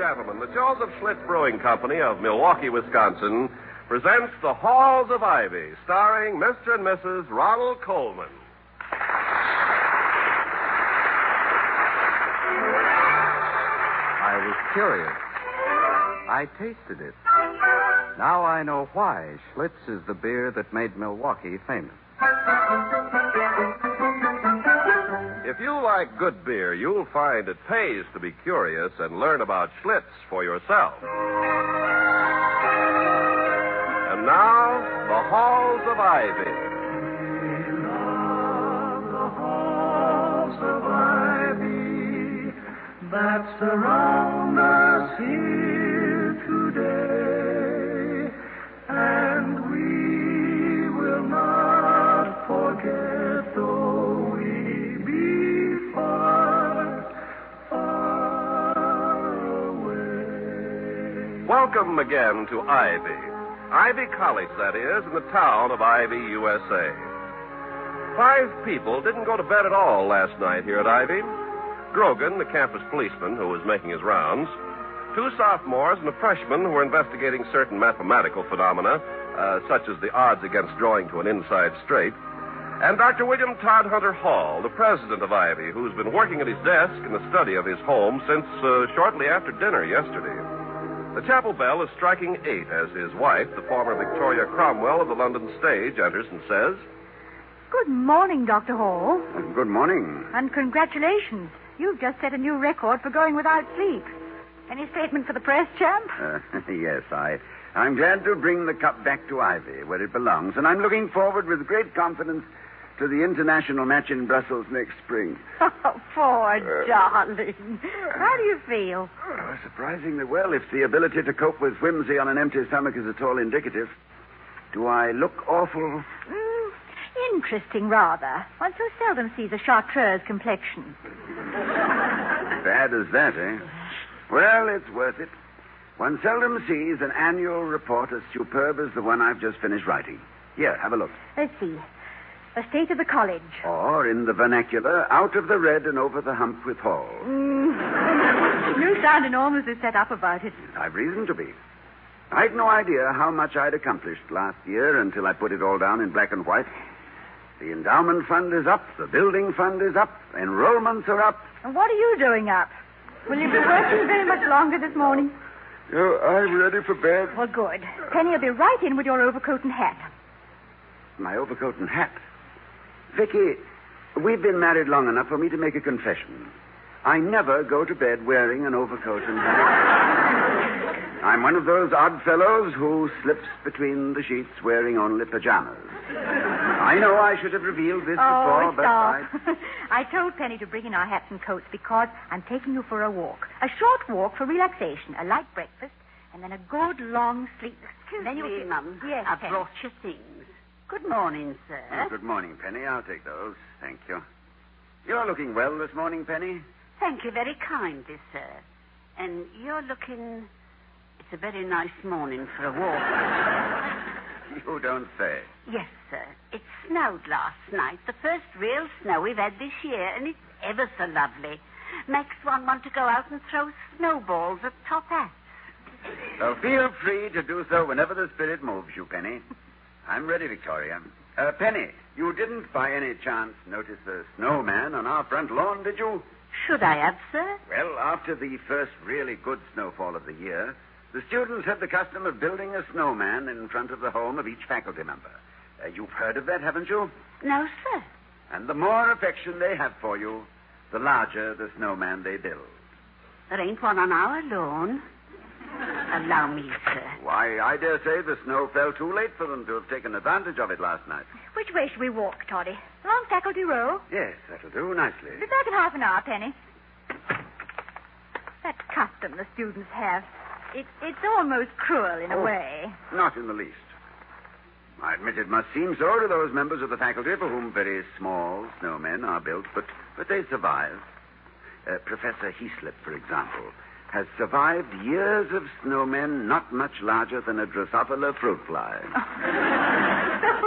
gentlemen, the Joseph Schlitz Brewing Company of Milwaukee, Wisconsin presents The Halls of Ivy, starring Mr. and Mrs. Ronald Colman. I was curious. I tasted it. Now I know why Schlitz is the beer that made Milwaukee famous. If you like good beer, you'll find it pays to be curious and learn about Schlitz for yourself. And now, the Halls of Ivy. that surround us here Welcome again to Ivy. Ivy College, that is, in the town of Ivy, USA. Five people didn't go to bed at all last night here at Ivy. Grogan, the campus policeman who was making his rounds, two sophomores and a freshman who were investigating certain mathematical phenomena, uh, such as the odds against drawing to an inside straight, and Dr. William Todd Hunter Hall, the president of Ivy, who's been working at his desk in the study of his home since uh, shortly after dinner yesterday. The chapel bell is striking eight as his wife, the former Victoria Cromwell of the London stage, enters and says, Good morning, Dr. Hall. Good morning. And congratulations. You've just set a new record for going without sleep. Any statement for the press, champ? Uh, yes, I, I'm glad to bring the cup back to Ivy, where it belongs, and I'm looking forward with great confidence to the international match in Brussels next spring. Oh, poor darling. How do you feel? Oh, surprisingly well, if the ability to cope with whimsy on an empty stomach is at all indicative. Do I look awful? Mm, interesting, rather. One so seldom sees a chartreuse complexion. Bad as that, eh? Well, it's worth it. One seldom sees an annual report as superb as the one I've just finished writing. Here, have a look. Let's see. The state of the college. Or, in the vernacular, out of the red and over the hump with Hall. Mm. you sound enormously set up about it. I've reason to be. I'd no idea how much I'd accomplished last year until I put it all down in black and white. The endowment fund is up, the building fund is up, enrollments are up. And what are you doing up? Will you be working very much longer this morning? Oh, I'm ready for bed. Well, good. Penny will be right in with your overcoat and hat. My overcoat and hat. Vicky, we've been married long enough for me to make a confession. I never go to bed wearing an overcoat and hat. I'm one of those odd fellows who slips between the sheets wearing only pajamas. I know I should have revealed this oh, before, but. I... I told Penny to bring in our hats and coats because I'm taking you for a walk. A short walk for relaxation, a light breakfast, and then a good long sleep. Excuse then me, Mum. Yes, I Penny. brought you things. Good morning, sir. Oh, good morning, Penny. I'll take those. Thank you. You're looking well this morning, Penny. Thank you very kindly, sir. And you're looking. It's a very nice morning for a walk. You don't say. yes, sir. It snowed last night, the first real snow we've had this year, and it's ever so lovely. Makes one want to go out and throw snowballs at top hats. So feel free to do so whenever the spirit moves you, Penny. I'm ready, Victoria. Uh, Penny, you didn't by any chance notice the snowman on our front lawn, did you? Should I have, sir? Well, after the first really good snowfall of the year, the students had the custom of building a snowman in front of the home of each faculty member. Uh, you've heard of that, haven't you? No, sir. And the more affection they have for you, the larger the snowman they build. There ain't one on our lawn. Allow me, sir. Why, I dare say the snow fell too late for them to have taken advantage of it last night. Which way should we walk, Toddy? Along Faculty Row? Yes, that'll do nicely. Be back in half an hour, Penny. That custom the students have. It, it's almost cruel in a Oh. way. Not in the least. I admit it must seem so to those members of the faculty for whom very small snowmen are built, but, but they survive. Uh, Professor Heaslip, for example, has survived years of snowmen not much larger than a Drosophila fruit fly.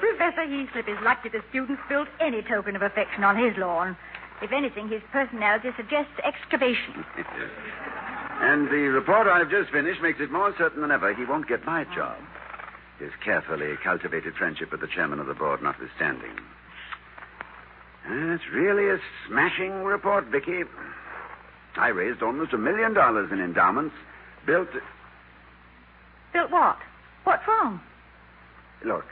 Professor Heaslip is lucky the students built any token of affection on his lawn. If anything, his personality suggests excavation. And the report I've just finished makes it more certain than ever he won't get my job. His carefully cultivated friendship with the chairman of the board notwithstanding. That's really a smashing report, Vicky. I raised almost a million dollars in endowments, built. Built what? What's wrong? Look,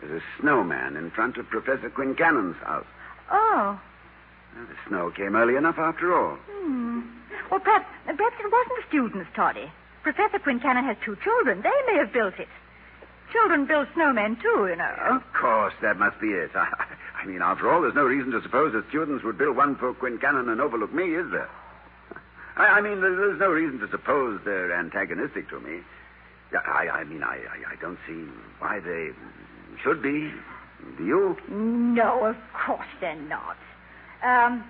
there's a snowman in front of Professor Quincannon's house. Oh. Well, the snow came early enough after all. Hmm. Well, perhaps, perhaps it wasn't the students, Toddy. Professor Quincannon has two children. They may have built it. Children build snowmen, too, you know. Of course, that must be it. I, I mean, after all, there's no reason to suppose that students would build one for Quincannon and overlook me, is there? I, I mean, there's, no reason to suppose they're antagonistic to me. I, I mean, I, I, I don't see why they should be. Do you? No, of course they're not. Um,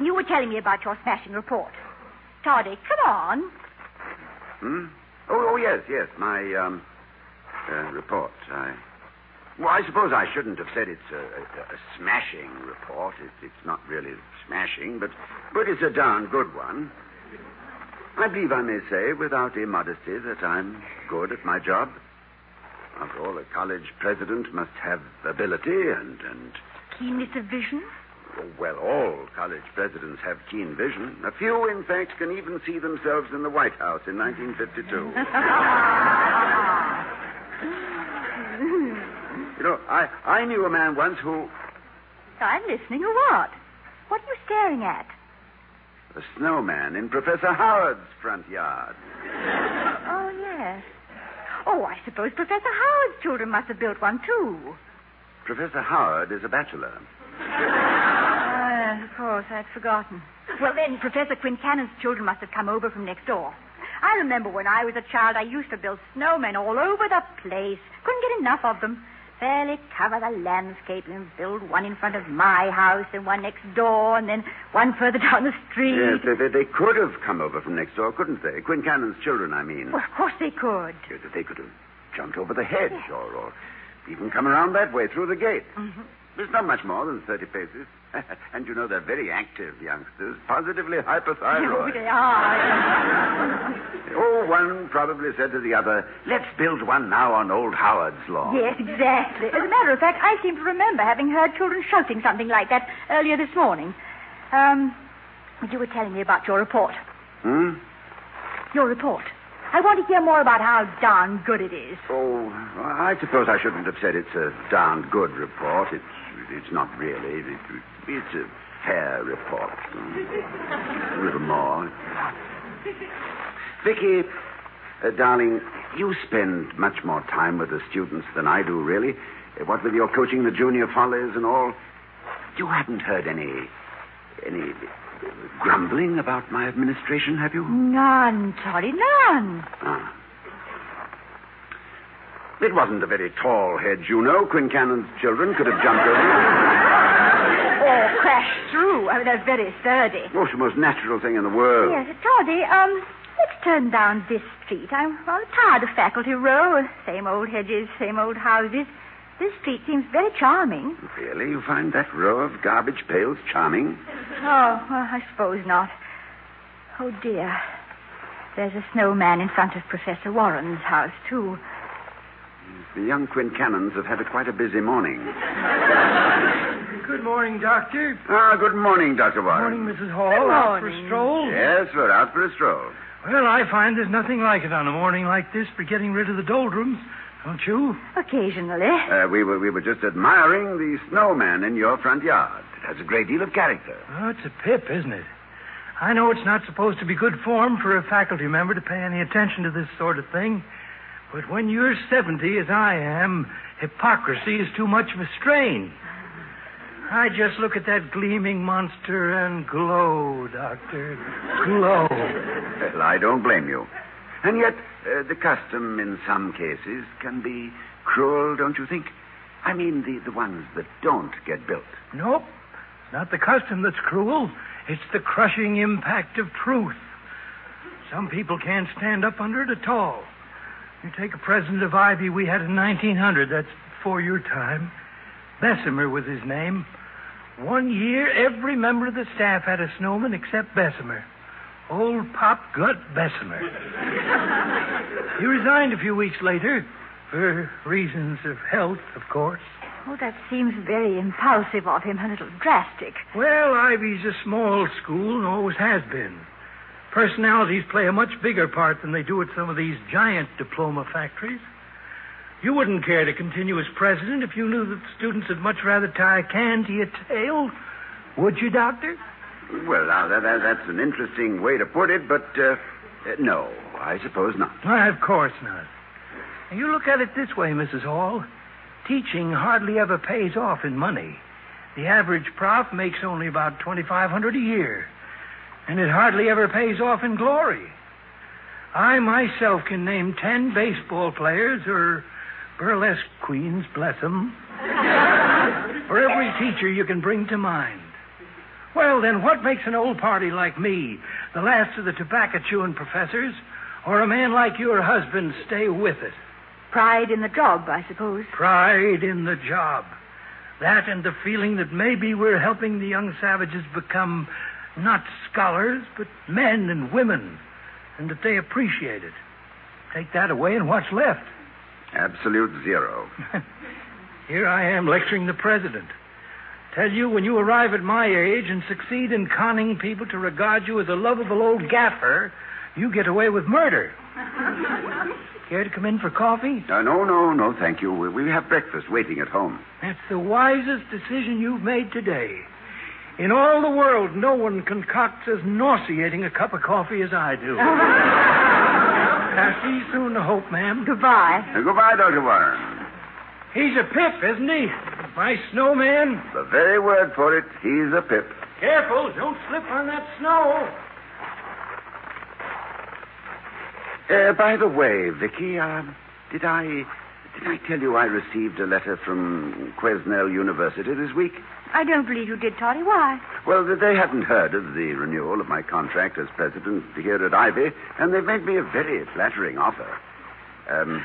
you were telling me about your smashing report. Toddy, come on. Hmm? Oh, oh yes, yes. My um, uh, report. I. Well, I suppose I shouldn't have said it's a, a, a smashing report. It, it's not really smashing, but but it's a darn good one. I believe I may say, without immodesty, that I'm good at my job. After all, a college president must have ability and and Keenness of vision? Oh, well, all college presidents have keen vision. A few, in fact, can even see themselves in the White House in 1952. you know, I, I knew a man once who. I'm listening. What? What are you staring at? A snowman in Professor Howard's front yard. Oh, yes. Oh, I suppose Professor Howard's children must have built one, too. Professor Howard is a bachelor. Uh, of course, I'd forgotten. Well, then, Professor Quincannon's children must have come over from next door. I remember when I was a child, I used to build snowmen all over the place. Couldn't get enough of them. Fairly cover the landscape and build one in front of my house and one next door and then one further down the street. Yes, they, they, they could have come over from next door, couldn't they? Quincannon's children, I mean. Well, of course they could. Yes, They could have jumped over the hedge or, or even come around that way through the gate. Mm-hmm. It's not much more than 30 paces. and you know, they're very active youngsters, positively hyperthyroid. they are. oh, one probably said to the other, let's build one now on old Howard's lawn. Yes, exactly. As a matter of fact, I seem to remember having heard children shouting something like that earlier this morning. Um, you were telling me about your report. Hmm? Your report. I want to hear more about how darn good it is. Oh, I suppose I shouldn't have said it's a darn good report. It's, it's not really. It, it's a fair report. A little more. Vicky, uh, darling, you spend much more time with the students than I do, really. Uh, What with your coaching the junior follies and all. You haven't heard any. any grumbling about my administration, have you? None, Toddy, none. Ah. It wasn't a very tall hedge, you know. Quincannon's children could have jumped over it. Or crashed through. I mean, they're very sturdy. Oh, it's the most natural thing in the world. Yes, Toddy, um, let's turn down this street. I'm well, tired of Faculty Row. Same old hedges, same old houses. This street seems very charming. Really? You find that row of garbage pails charming? Oh, well, I suppose not. Oh, dear. There's a snowman in front of Professor Warren's house, too. The young Quincannons have had a, quite a busy morning. Good morning, Doctor. Ah, good morning, Dr. Warren. Morning, Mrs. Hall. Good Out for morning. a stroll? Yes, we're out for a stroll. Well, I find there's nothing like it on a morning like this for getting rid of the doldrums, don't you? Occasionally. Uh, we, were, we were just admiring the snowman in your front yard. It has a great deal of character. Oh, it's a pip, isn't it? I know it's not supposed to be good form for a faculty member to pay any attention to this sort of thing. But when you're 70, as I am, hypocrisy is too much of a strain. I just look at that gleaming monster and glow, Doctor. Glow. Well, I don't blame you. And yet, uh, the custom in some cases can be cruel, don't you think? I mean, the, the ones that don't get built. Nope. It's not the custom that's cruel. It's the crushing impact of truth. Some people can't stand up under it at all. You take a president of Ivy we had in 1900. That's before your time. Bessemer was his name. One year, every member of the staff had a snowman except Bessemer. Old Pop Gut Bessemer. he resigned a few weeks later, for reasons of health, of course. Oh, that seems very impulsive of him, a little drastic. Well, Ivy's a small school and always has been. Personalities play a much bigger part than they do at some of these giant diploma factories. You wouldn't care to continue as president if you knew that the students would much rather tie a can to your tail, would you, Doctor? Well, now, that, that, that's an interesting way to put it, but uh, no, I suppose not. Why, of course not. You look at it this way, Mrs. Hall. Teaching hardly ever pays off in money. The average prof makes only about twenty-five hundred a year, and it hardly ever pays off in glory. I myself can name ten baseball players or burlesque queens, bless 'em, for every teacher you can bring to mind. Well, then, what makes an old party like me, the last of the tobacco chewing professors, or a man like your husband stay with it? Pride in the job, I suppose. Pride in the job. That and the feeling that maybe we're helping the young savages become not scholars, but men and women, and that they appreciate it. Take that away, and what's left? Absolute zero. Here I am lecturing the president. Tell you, when you arrive at my age and succeed in conning people to regard you as a lovable old gaffer, you get away with murder. Care to come in for coffee? Uh, no, no, no, thank you. We, we have breakfast waiting at home. That's the wisest decision you've made today. In all the world, no one concocts as nauseating a cup of coffee as I do. I'll see you soon, I hope, ma'am. Goodbye. Uh, goodbye, Dr. Warren. He's a pip, isn't he? My snowman. The very word for it, he's a pip. Careful, don't slip on that snow. Uh, by the way, Vicky, uh, did I did I tell you I received a letter from Quesnel University this week? I don't believe you did, Toddy. Why? Well, they hadn't heard of the renewal of my contract as president here at Ivy, and they've made me a very flattering offer. Um,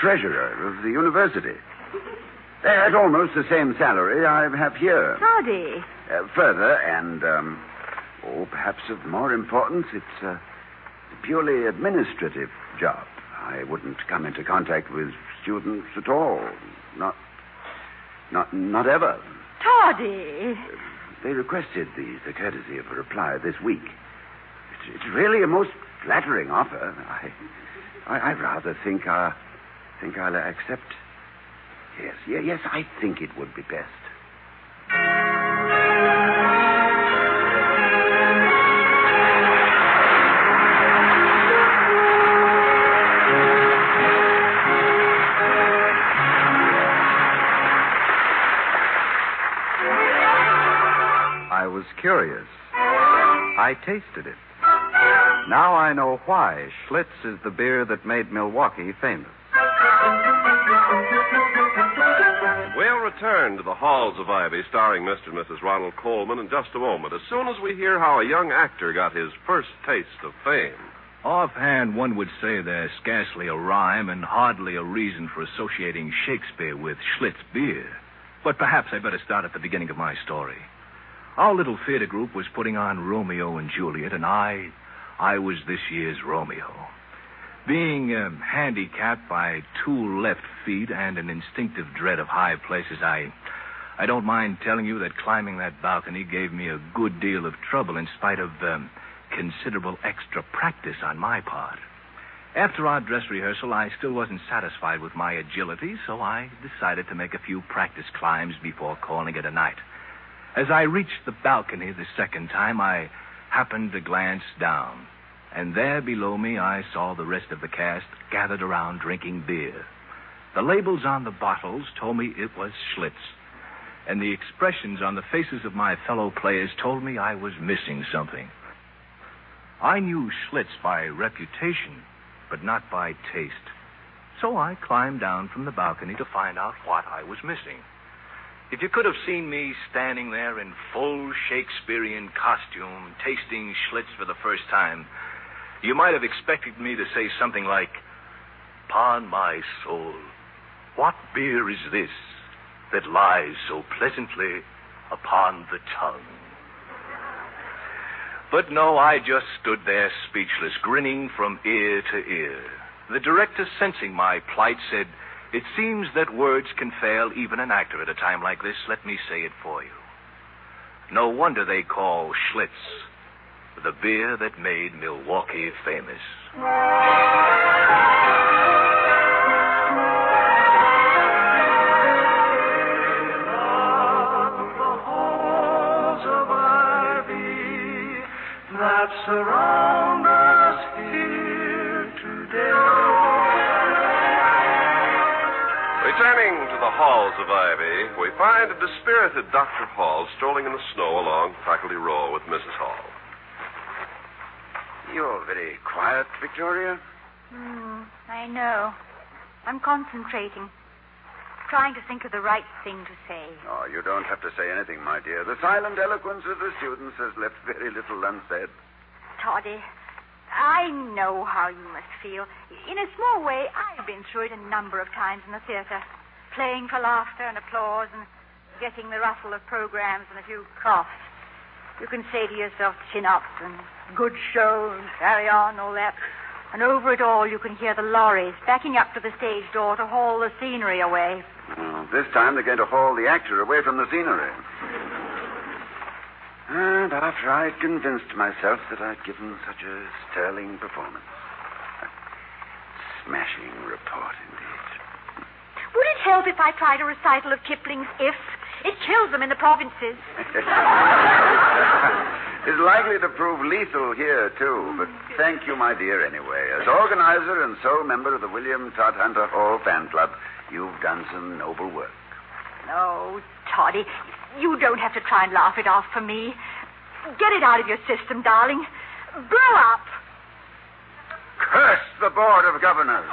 treasurer of the university. At almost the same salary I have here. Toddy. Uh, further, and, um, oh, perhaps of more importance, it's a purely administrative job. I wouldn't come into contact with students at all. Not, not, not ever. Toddy. They requested the, the courtesy of a reply this week. It's, it's really a most flattering offer. I, I, I rather think I think I'll accept. Yes, yes, yes, I think it would be best. Curious. I tasted it. Now I know why Schlitz is the beer that made Milwaukee famous. We'll return to the halls of Ivy, starring Mr. and Mrs. Ronald Colman, in just a moment, as soon as we hear how a young actor got his first taste of fame. Offhand, one would say there's scarcely a rhyme and hardly a reason for associating Shakespeare with Schlitz beer. But perhaps I better start at the beginning of my story. Our little theater group was putting on Romeo and Juliet, and I, I was this year's Romeo. Being um, handicapped by two left feet and an instinctive dread of high places, I, I don't mind telling you that climbing that balcony gave me a good deal of trouble in spite of um, considerable extra practice on my part. After our dress rehearsal, I still wasn't satisfied with my agility, so I decided to make a few practice climbs before calling it a night. As I reached the balcony the second time, I happened to glance down. And there below me, I saw the rest of the cast gathered around drinking beer. The labels on the bottles told me it was Schlitz. And the expressions on the faces of my fellow players told me I was missing something. I knew Schlitz by reputation, but not by taste. So I climbed down from the balcony to find out what I was missing. If you could have seen me standing there in full Shakespearean costume, tasting Schlitz for the first time, you might have expected me to say something like, Upon my soul, what beer is this that lies so pleasantly upon the tongue? But no, I just stood there speechless, grinning from ear to ear. The director, sensing my plight, said, It seems that words can fail even an actor at a time like this. Let me say it for you. No wonder they call Schlitz the beer that made Milwaukee famous. that surround us here today. Returning to the halls of Ivy, we find a dispirited Dr. Hall strolling in the snow along Faculty Row with Mrs. Hall. You're very quiet, Victoria. Hmm, I know. I'm concentrating. Trying to think of the right thing to say. Oh, you don't have to say anything, my dear. The silent eloquence of the students has left very little unsaid. Toddy, I know how you must feel. In a small way, I've been through it a number of times in the theater. Playing for laughter and applause and getting the rustle of programs and a few coughs. You can say to yourself, chin up and good show and carry on, all that. And over it all, you can hear the lorries backing up to the stage door to haul the scenery away. Oh, this time they're going to haul the actor away from the scenery. And after I'd convinced myself that I'd given such a sterling performance. a Smashing report, indeed. Would it help if I tried a recital of Kipling's If? It kills them in the provinces. it's likely to prove lethal here, too. But thank you, my dear, anyway. As organizer and sole member of the William Todd Hunter Hall fan club, you've done some noble work. Oh, Toddy, you don't have to try and laugh it off for me. Get it out of your system, darling. Grow up. Curse the Board of Governors.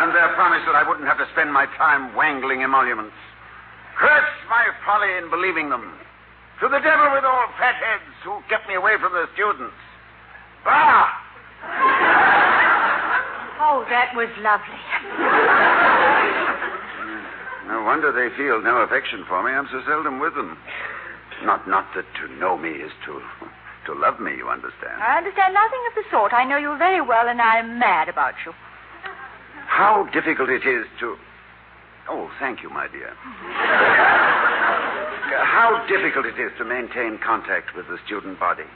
and their promise that I wouldn't have to spend my time wangling emoluments. Curse my folly in believing them. To the devil with all fat heads who kept me away from the students. Bah! Oh, that was lovely. No wonder they feel no affection for me. I'm so seldom with them. Not not that to know me is to to love me, you understand. I understand nothing of the sort. I know you very well, and I'm mad about you. How difficult it is to Oh, thank you, my dear. How difficult it is to maintain contact with the student body.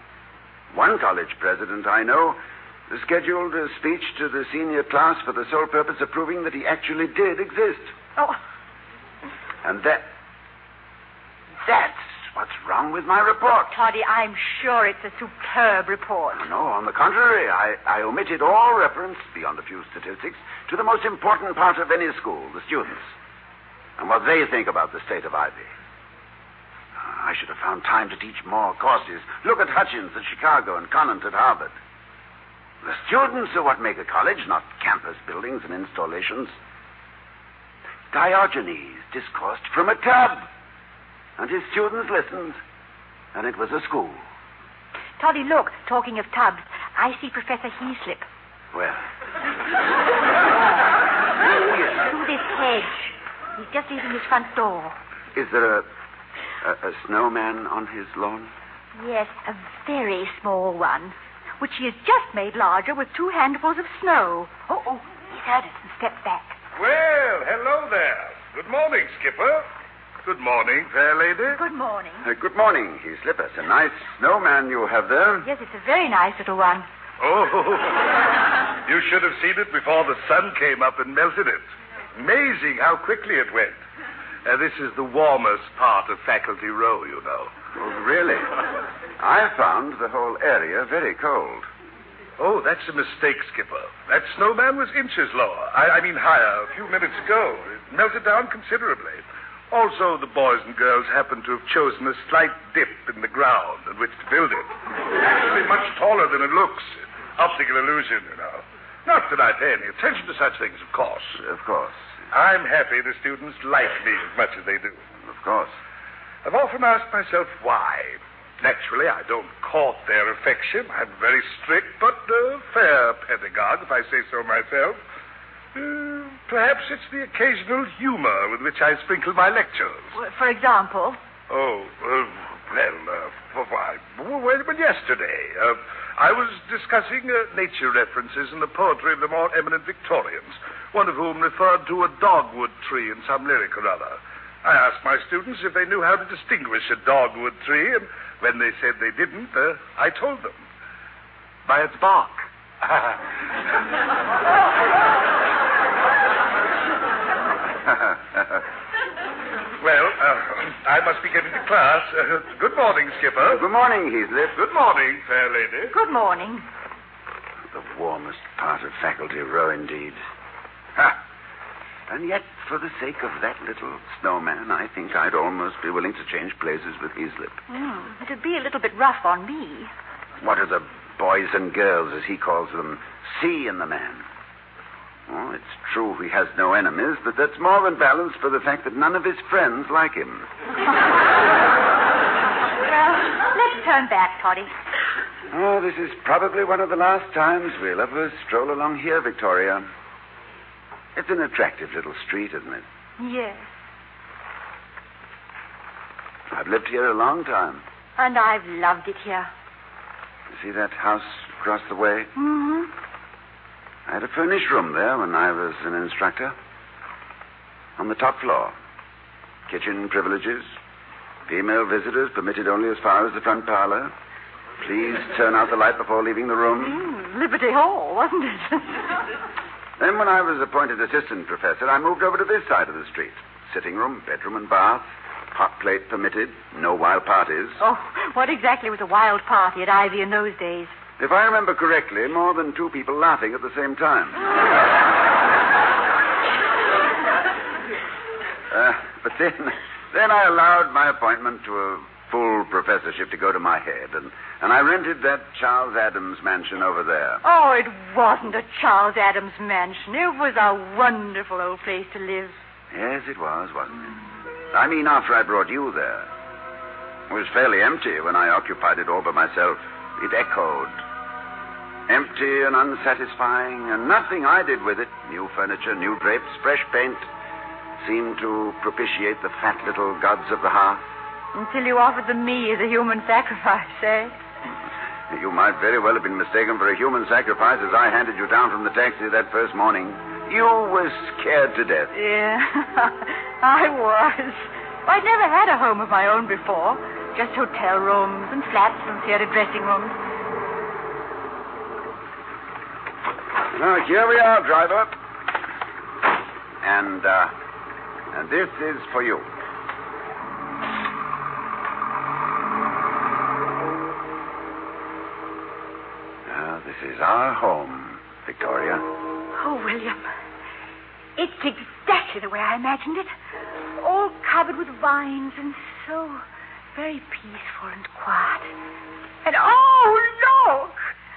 One college president I know scheduled a speech to the senior class for the sole purpose of proving that he actually did exist. Oh, And that. That's what's wrong with my report. Toddy, I'm sure it's a superb report. No, on the contrary, I, I omitted all reference, beyond a few statistics, to the most important part of any school, the students, and what they think about the state of Ivy. Ah, I should have found time to teach more courses. Look at Hutchins at Chicago and Conant at Harvard. The students are what make a college, not campus buildings and installations. Diogenes discoursed from a tub, and his students listened, and it was a school. Toddy, look, talking of tubs, I see Professor Heaslip Well, through this hedge. He's just leaving his front door. is there a, a, a snowman on his lawn? Yes, a very small one, which he has just made larger with two handfuls of snow. Oh, oh, he's heard us and stepped back. Well, hello there. Good morning, Skipper. Good morning, fair lady. Good morning. Uh, good morning, Heaslip. It's a nice snowman you have there. Yes, it's a very nice little one. Oh, you should have seen it before the sun came up and melted it. Amazing how quickly it went. Uh, this is the warmest part of Faculty Row, you know. Oh, really? I found the whole area very cold. Oh, that's a mistake, Skipper. That snowman was inches lower. I, I mean higher, a few minutes ago. It melted down considerably. Also, the boys and girls happened to have chosen a slight dip in the ground in which to build it. Actually, much taller than it looks. Optical illusion, you know. Not that I pay any attention to such things, of course. Of course. I'm happy the students like me as much as they do. Of course. I've often asked myself why. Naturally, I don't court their affection. I'm very strict, but uh, fair pedagogue, if I say so myself. Uh, perhaps it's the occasional humor with which I sprinkle my lectures. Well, For example, Oh, uh, Well, uh, why? Well, well, yesterday. Uh, I was discussing uh, nature references in the poetry of the more eminent Victorians, one of whom referred to a dogwood tree in some lyric or other. I asked my students if they knew how to distinguish a dogwood tree, and when they said they didn't, uh, I told them. By its bark. well, uh, I must be getting to class. Uh, good morning, Skipper. Good morning, Heathcliff. Good morning, fair lady. Good morning. The warmest part of faculty row, indeed. Ha! And yet, for the sake of that little snowman, I think I'd almost be willing to change places with Heathcliff. Mm, it'd be a little bit rough on me. What do the boys and girls, as he calls them, see in the man? Oh, it's true he has no enemies, but that's more than balanced for the fact that none of his friends like him. Well, let's turn back, Toddy. Oh, this is probably one of the last times we'll ever stroll along here, Victoria. It's an attractive little street, isn't it? Yes. I've lived here a long time. And I've loved it here. You see that house across the way? Mm-hmm. I had a furnished room there when I was an instructor. On the top floor. Kitchen privileges. Female visitors permitted only as far as the front parlor. Please turn out the light before leaving the room. Mm, Liberty Hall, wasn't it? Then, when I was appointed assistant professor, I moved over to this side of the street. Sitting room, bedroom, and bath. Hot plate permitted. No wild parties. oh, what exactly was a wild party at Ivy in those days? If I remember correctly, more than two people laughing at the same time. Uh, but then, then I allowed my appointment to a full professorship to go to my head, and, and I rented that Charles Addams mansion over there. Oh, it wasn't a Charles Addams mansion. It was a wonderful old place to live. Yes, it was, wasn't it? I mean, after I brought you there. It was fairly empty when I occupied it all by myself. It echoed. Empty and unsatisfying, and nothing I did with it new furniture, new drapes, fresh paint seemed to propitiate the fat little gods of the hearth. Until you offered them me as a human sacrifice, eh? You might very well have been mistaken for a human sacrifice as I handed you down from the taxi that first morning. You were scared to death. Yeah, I was. I'd never had a home of my own before. Just hotel rooms and flats and theater dressing rooms. Now, here we are, driver. And, uh, and this is for you. Is our home, Victoria. Oh, William. It's exactly the way I imagined it. All covered with vines and so very peaceful and quiet. And oh, look!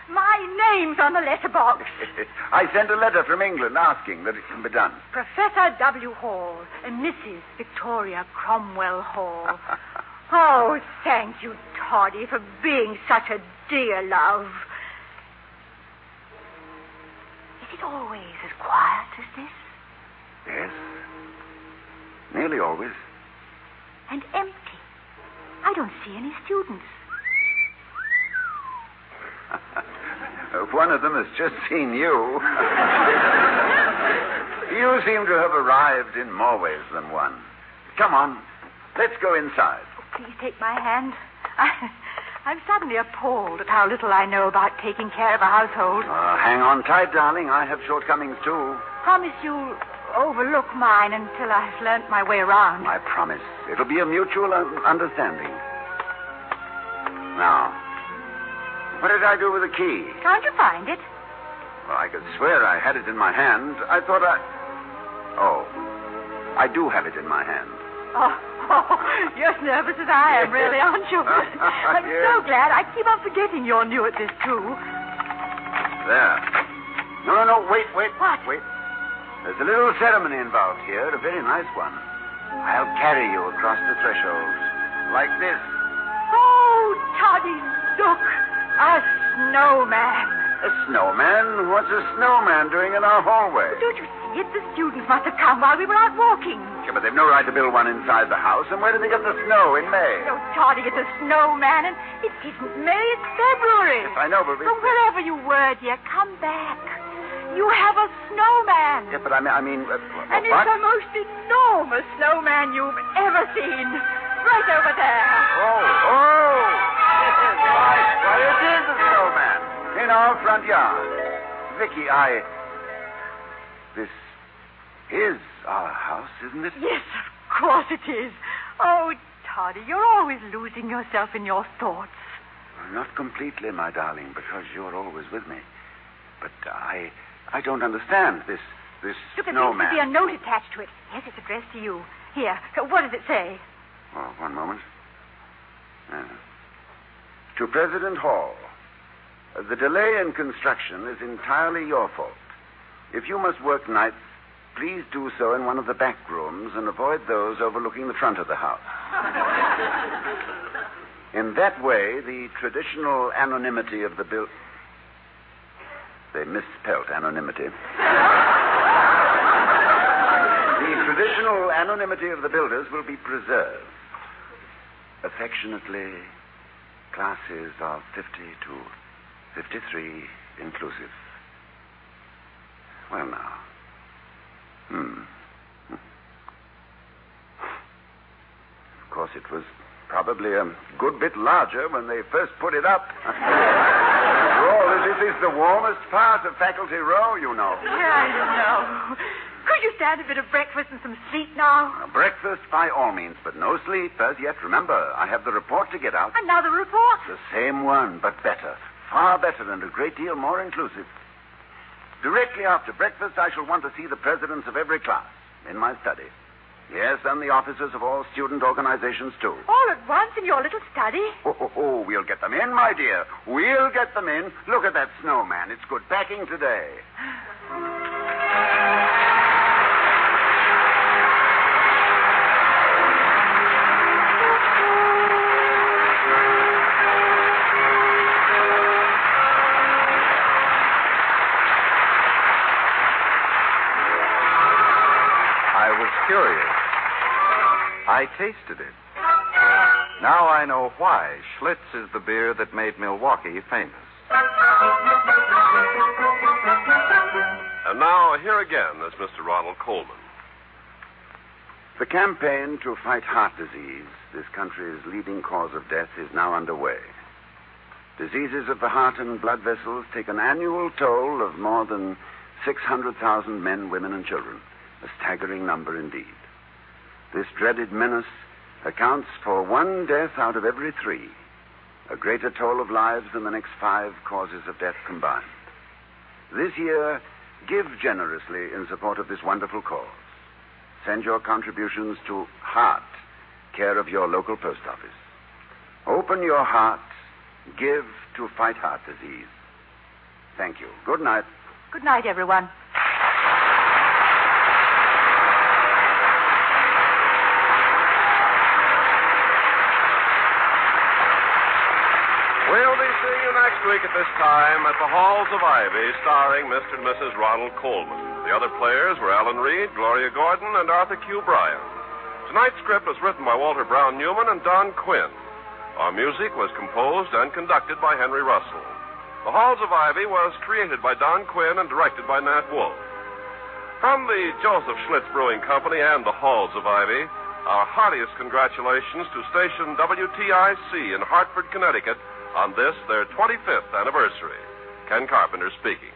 My name's on the letterbox. I sent a letter from England asking that it can be done. Professor W. Hall and Mrs. Victoria Cromwell Hall. oh, thank you, Toddy, for being such a dear love. Is it always as quiet as this? Yes. Nearly always. And empty. I don't see any students. One of them has just seen you. you seem to have arrived in more ways than one. Come on, let's go inside. Please take my hand. I, I'm suddenly appalled at how little I know about taking care of a household. Uh, hang on tight, darling. I have shortcomings, too. Promise you'll overlook mine until I've learnt my way around. I promise. It'll be a mutual un- understanding. Now, what did I do with the key? Can't you find it? Well, I could swear I had it in my hand. I thought I. Oh, I do have it in my hand. Oh, oh, you're as nervous as I am, really, aren't you? I'm Yes. so glad. I keep on forgetting you're new at this, too. There. No, no, no. Wait, wait. What? Wait. There's a little ceremony involved here, a very nice one. I'll carry you across the threshold. Like this. Oh, Toddy, look. A snowman. A snowman? What's a snowman doing in our hallway? Don't you see it. The students must have come while we were out walking. Yeah, but they've no right to build one inside the house. And where did they get the snow in May? Oh, Toddy, it's a snowman, and it isn't May, it's February. Yes, I know, but... From wherever you were, dear, come back. You have a snowman. Yeah, but I mean... I mean uh, and what? it's the most enormous snowman you've ever seen. Right over there. Oh, oh! Why, it is a snowman in our front yard. Vicky, I... This is our house, isn't it? Yes, of course it is. Oh, Toddy, you're always losing yourself in your thoughts. Not completely, my darling, because you're always with me. But I... I don't understand this... This Look, there seems to be a note attached to it. Yes, it's addressed to you. Here, what does it say? Oh, one moment. Uh, to President Hall, the delay in construction is entirely your fault. If you must work nights, please do so in one of the back rooms and avoid those overlooking the front of the house. in that way, the traditional anonymity of the bill. They misspelt anonymity. the traditional anonymity of the builders will be preserved. Affectionately, classes of 50 to 53 inclusive. Well, now. Hmm. Of course, it was probably a good bit larger when they first put it up. After all, this is the warmest part of Faculty Row, you know. I know. Could you stand a bit of breakfast and some sleep now? Now, breakfast by all means, but no sleep as yet. Remember, I have the report to get out. Another report? The same one, but better. Far better and a great deal more inclusive. Directly after breakfast, I shall want to see the presidents of every class in my study. Yes, and the officers of all student organizations, too. All at once in your little study? Oh, oh, oh, we'll get them in, my dear. We'll get them in. Look at that snowman. It's good packing today. I tasted it. Now I know why Schlitz is the beer that made Milwaukee famous. And now, here again is Mr. Ronald Colman. The campaign to fight heart disease, this country's leading cause of death, is now underway. Diseases of the heart and blood vessels take an annual toll of more than 600,000 men, women, and children. A staggering number indeed. This dreaded menace accounts for one death out of every three, a greater toll of lives than the next five causes of death combined. This year, give generously in support of this wonderful cause. Send your contributions to Heart, care of your local post office. Open your heart, give to fight heart disease. Thank you. Good night. Good night, everyone. We'll be seeing you next week at this time at the Halls of Ivy, starring Mr. and Mrs. Ronald Colman. The other players were Ellen Reed, Gloria Gordon, and Arthur Q. Bryan. Tonight's script was written by Walter Brown Newman and Don Quinn. Our music was composed and conducted by Henry Russell. The Halls of Ivy was created by Don Quinn and directed by Nat Wolff. From the Joseph Schlitz Brewing Company and the Halls of Ivy, our heartiest congratulations to station WTIC in Hartford, Connecticut on this, their 25th anniversary. Ken Carpenter speaking.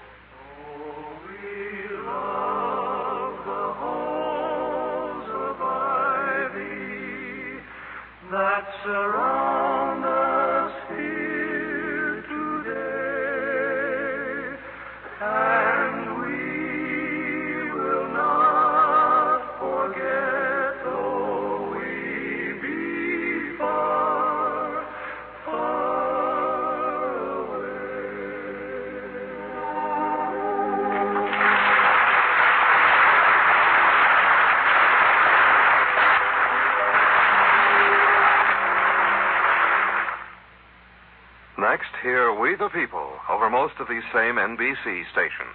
Hear We the People over most of these same NBC stations.